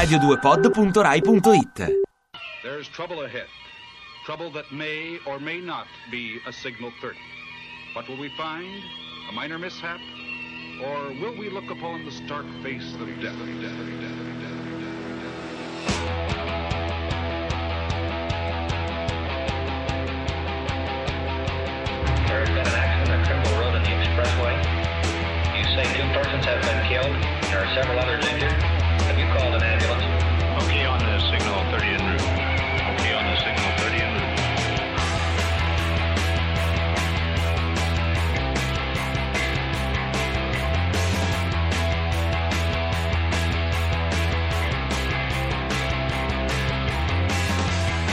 radio2pod.rai.it There's trouble ahead. Trouble that may or may not be a signal 30. What will we find? A minor mishap? Or will we look upon the stark face of death? death, death, death, death? There has been an accident at Trimble Road on the expressway. You say two persons have been killed. There are several others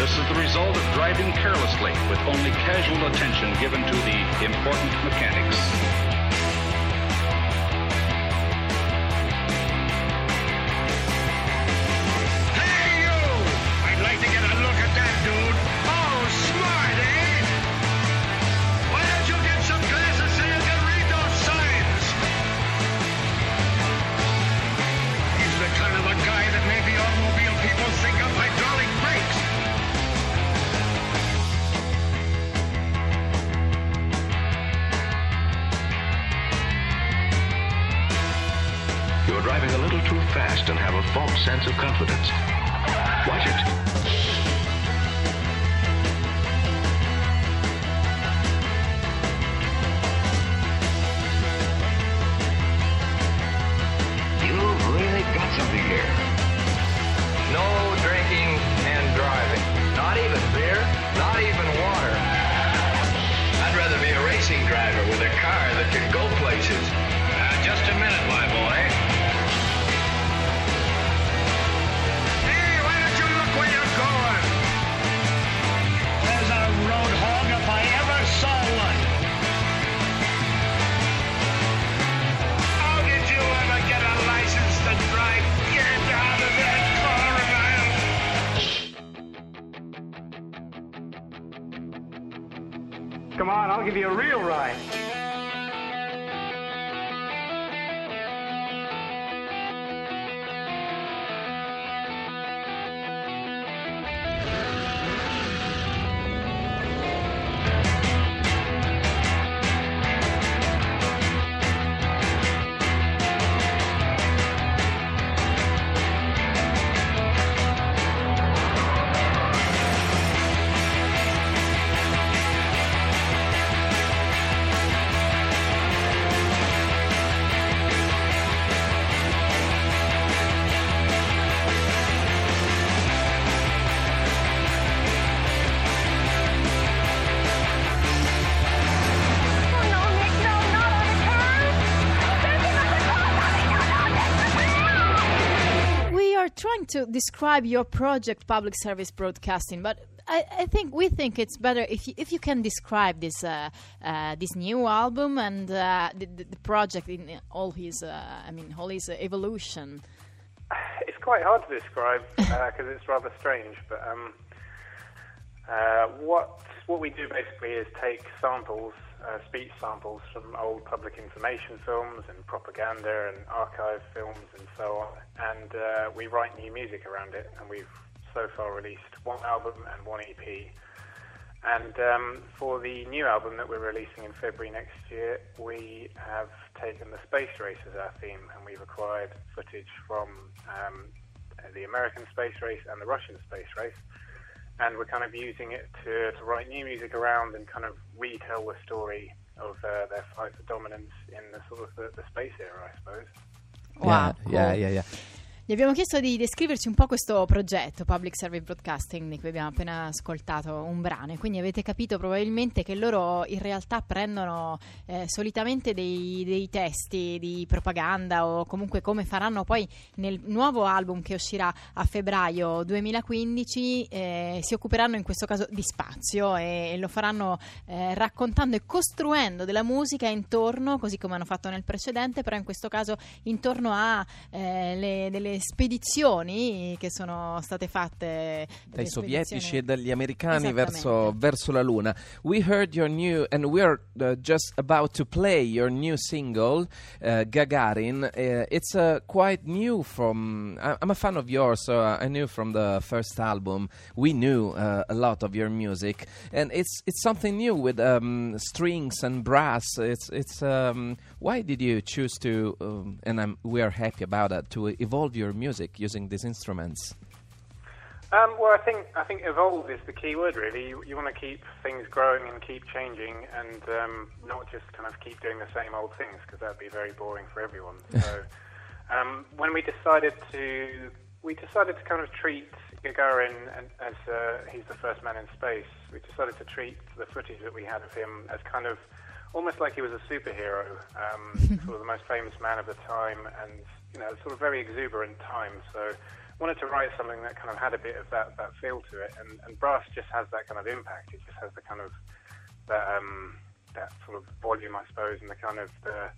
This is the result of driving carelessly with only casual attention given to the important mechanics. Real trying to describe your project, public service broadcasting, but I, I think we think it's better if you, if you can describe this uh, uh, this new album and uh, the, the, project in all his uh, I mean all his evolution. It's quite hard to describe because it's rather strange. But um, uh, what what we do basically is take samples, uh, speech samples from old public information films and propaganda and archive films and so on, and uh, we write new music around it. And we've so far released one album and one EP. And um, for the new album that we're releasing in February next year, we have taken the space race as our theme, and we've acquired footage from um, the American space race and the Russian space race. And we're kind of using it to, to write new music around and kind of retell the story of uh, their fight for dominance in the sort of the, the space era, I suppose. Wow, yeah, cool. yeah, yeah. Gli abbiamo chiesto di descriverci un po' questo progetto Public Service Broadcasting di cui abbiamo appena ascoltato un brano. E quindi avete capito probabilmente che loro in realtà prendono eh, solitamente dei, dei testi di propaganda o comunque come faranno poi nel nuovo album che uscirà a febbraio 2015 eh, si occuperanno in questo caso di spazio e, e lo faranno eh, raccontando e costruendo della musica intorno così come hanno fatto nel precedente però in questo caso intorno a eh, le- delle spedizioni che sono state fatte dai sovietici e dagli americani verso, verso la Luna. We heard your new, and we're uh, just about to play your new single, uh, Gagarin. Uh, it's uh, quite new from. I'm a fan of yours, so I knew from the first album. We knew uh, a lot of your music, and it's it's something new with um, strings and brass. It's it's. Um, why did you choose to? Um, and I'm, we are happy about that to evolve your music using these instruments. Um, well, I think I think evolve is the key word. Really, you, you want to keep things growing and keep changing, and um, not just kind of keep doing the same old things because that'd be very boring for everyone. So, um, when we decided to, we decided to kind of treat Gagarin as uh, he's the first man in space. We decided to treat the footage that we had of him as kind of almost like he was a superhero, um, sort of the most famous man of the time, and you know, sort of very exuberant time. So wanted to write something that kind of had a bit of that, that feel to it, and, and brass just has that kind of impact. It just has the kind of that um, that sort of volume, I suppose, and the kind of the.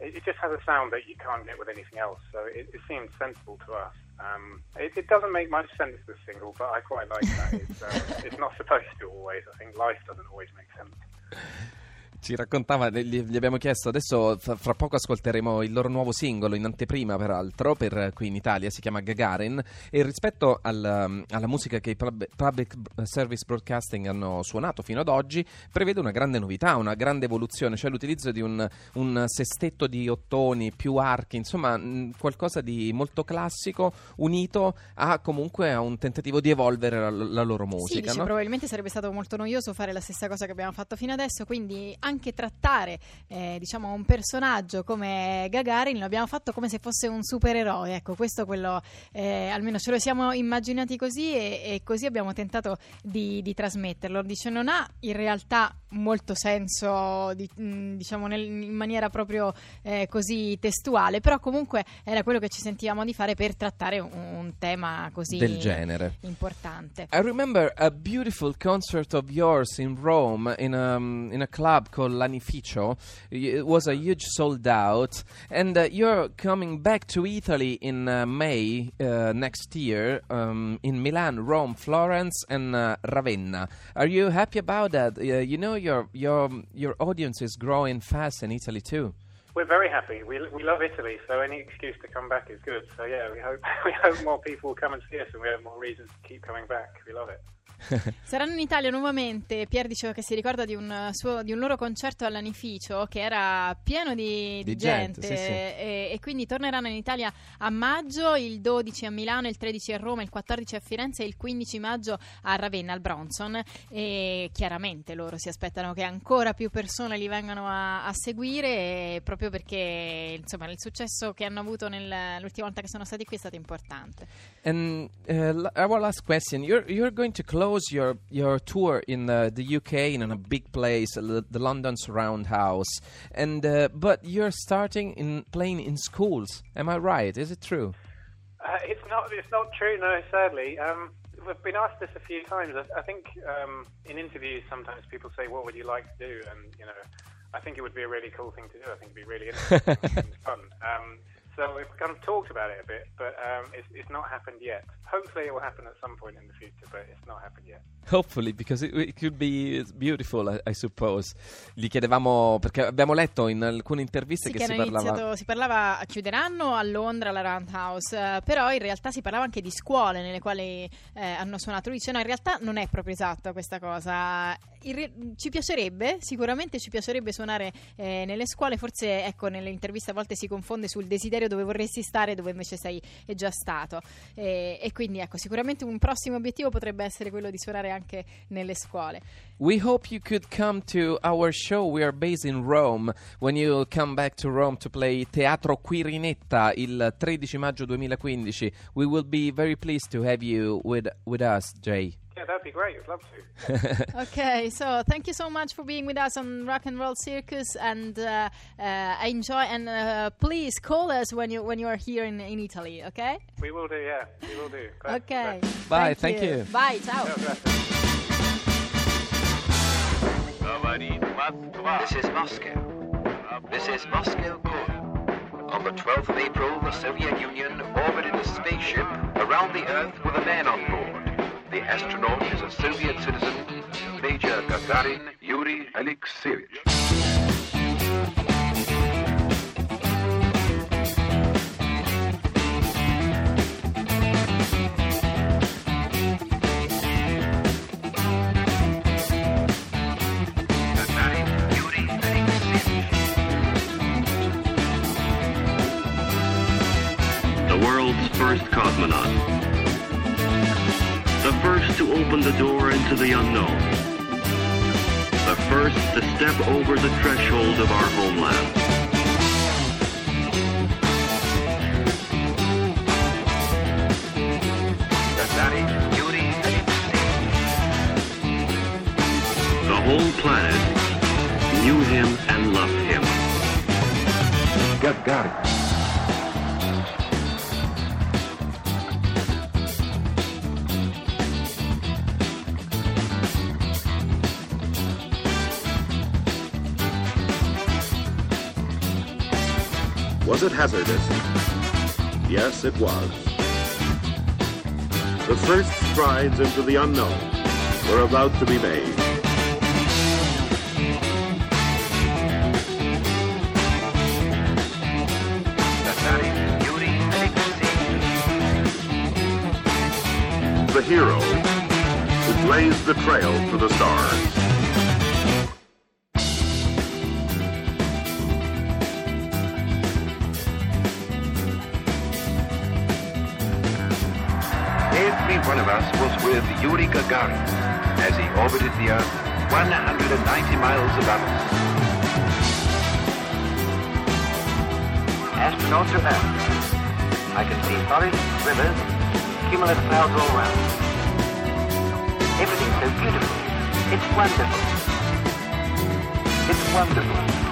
It, it just has a sound that you can't get with anything else, so it, it seemed sensible to us. Um, it, it doesn't make much sense this single, but I quite like that. It's, um, it's not supposed to always. I think life doesn't always make sense. Ci raccontava, gli, abbiamo chiesto, adesso fra, poco ascolteremo il loro nuovo singolo, in anteprima peraltro, per qui in Italia, si chiama Gagarin, e rispetto al, um, alla musica che i pub- Public Service Broadcasting hanno suonato fino ad oggi, prevede una grande novità, una grande evoluzione, cioè l'utilizzo di un, un sestetto di ottoni, più archi, insomma qualcosa di molto classico, unito a comunque a un tentativo di evolvere la, la loro Sì, musica. dice, no? probabilmente sarebbe stato molto noioso fare la stessa cosa che abbiamo fatto fino adesso, quindi anche trattare eh, diciamo un personaggio come Gagarin lo abbiamo fatto come se fosse un supereroe, ecco questo quello, eh, almeno ce lo siamo immaginati così e, e così abbiamo tentato di, di trasmetterlo. Dice non ha in realtà molto senso di- mh, diciamo nel- in maniera proprio eh, così testuale, però comunque era quello che ci sentivamo di fare per trattare un, un tema così Del genere. importante. I remember a beautiful concert of yours in Rome in a, in a club called Lanificio. It was a huge sold out. And uh, you're coming back to Italy in uh, May uh, next year um, in Milan, Rome, Florence, and uh, Ravenna. Are you happy about that? Uh, you know, your, your, your audience is growing fast in Italy too. We're very happy. We, we love Italy, so any excuse to come back is good. So yeah, we hope we hope more people will come and see us, and we have more reasons to keep coming back. We love it. Saranno in Italia nuovamente. Pier diceva che si ricorda di un, uh, suo- di un loro concerto all'Anificio che era pieno di, Di gente, gente, sì, sì. E, e quindi torneranno in Italia a maggio, il 12 a Milano, il 13 a Roma, il 14 a Firenze e il 15 maggio a Ravenna, al Bronson. E chiaramente loro si aspettano che ancora più persone li vengano a, a seguire, eh, proprio perché insomma il successo che hanno avuto nel- l'ultima volta che sono stati qui è stato importante. And uh, our last question: You're you're going to close your your tour in uh, the UK in a big place, the London's Roundhouse, and uh, but you're starting in playing in schools. Am I right? Is it true? Uh, it's not. It's not true. No, sadly. Um, we've been asked this a few times. I, I think um, in interviews sometimes people say, "What would you like to do?" And you know, I think it would be a really cool thing to do. I think it'd be really interesting and fun. Um, so we've kind of talked about it a bit, but um, it's, it's not happened yet. Hopefully, it will happen at some point in the future, but it's not happened yet. Hopefully, because it, it could be beautiful, I, I suppose. Gli chiedevamo perché abbiamo letto in alcune interviste Sì, che, che si parlava. iniziato, si parlava, chiuderanno a Londra la Roundhouse, eh, però in realtà si parlava anche di scuole nelle quali eh, hanno suonato. Lui dice no, in realtà non è proprio esatta questa cosa. Re- ci piacerebbe, sicuramente ci piacerebbe suonare eh, nelle scuole, forse ecco nelle interviste a volte si confonde sul desiderio dove vorresti stare e dove invece sei è già stato. E, quindi ecco, sicuramente un prossimo obiettivo potrebbe essere quello di suonare anche nelle scuole. We hope you could come to our show. We are based in Rome. When you come back to Rome to play Teatro Quirinetta il 13 maggio 2015, we will be very pleased to have you with, with us, Jay. Yeah, that'd be great. I'd love to. Okay, so thank you so much for being with us on Rock and Roll Circus, and uh, uh, enjoy. And uh, please call us when you when you are here in, in Italy. Okay. we will do. Yeah, we will do. Glad- Okay. glad- Bye, thank you. Bye. Ciao. Yeah, This is Moscow. This is Moscow calling. On the 12th of April, the Soviet Union orbited a spaceship around the Earth with a man on board. The astronaut is a Soviet citizen, Major Gagarin Yuri Alexeyevich. First cosmonaut. The first to open the door into the unknown. The first to step over the threshold of our homeland. The whole planet knew him and loved him. Gagarin. Was it hazardous? Yes, it was. The first strides into the unknown were about to be made. The hero who blazed the trail to the stars. Every one of us was with Yuri Gagarin as he orbited the Earth 190 miles above us. Astronaut to Earth. I can see forests, rivers, cumulus clouds all around. Everything's so beautiful. It's wonderful. It's wonderful.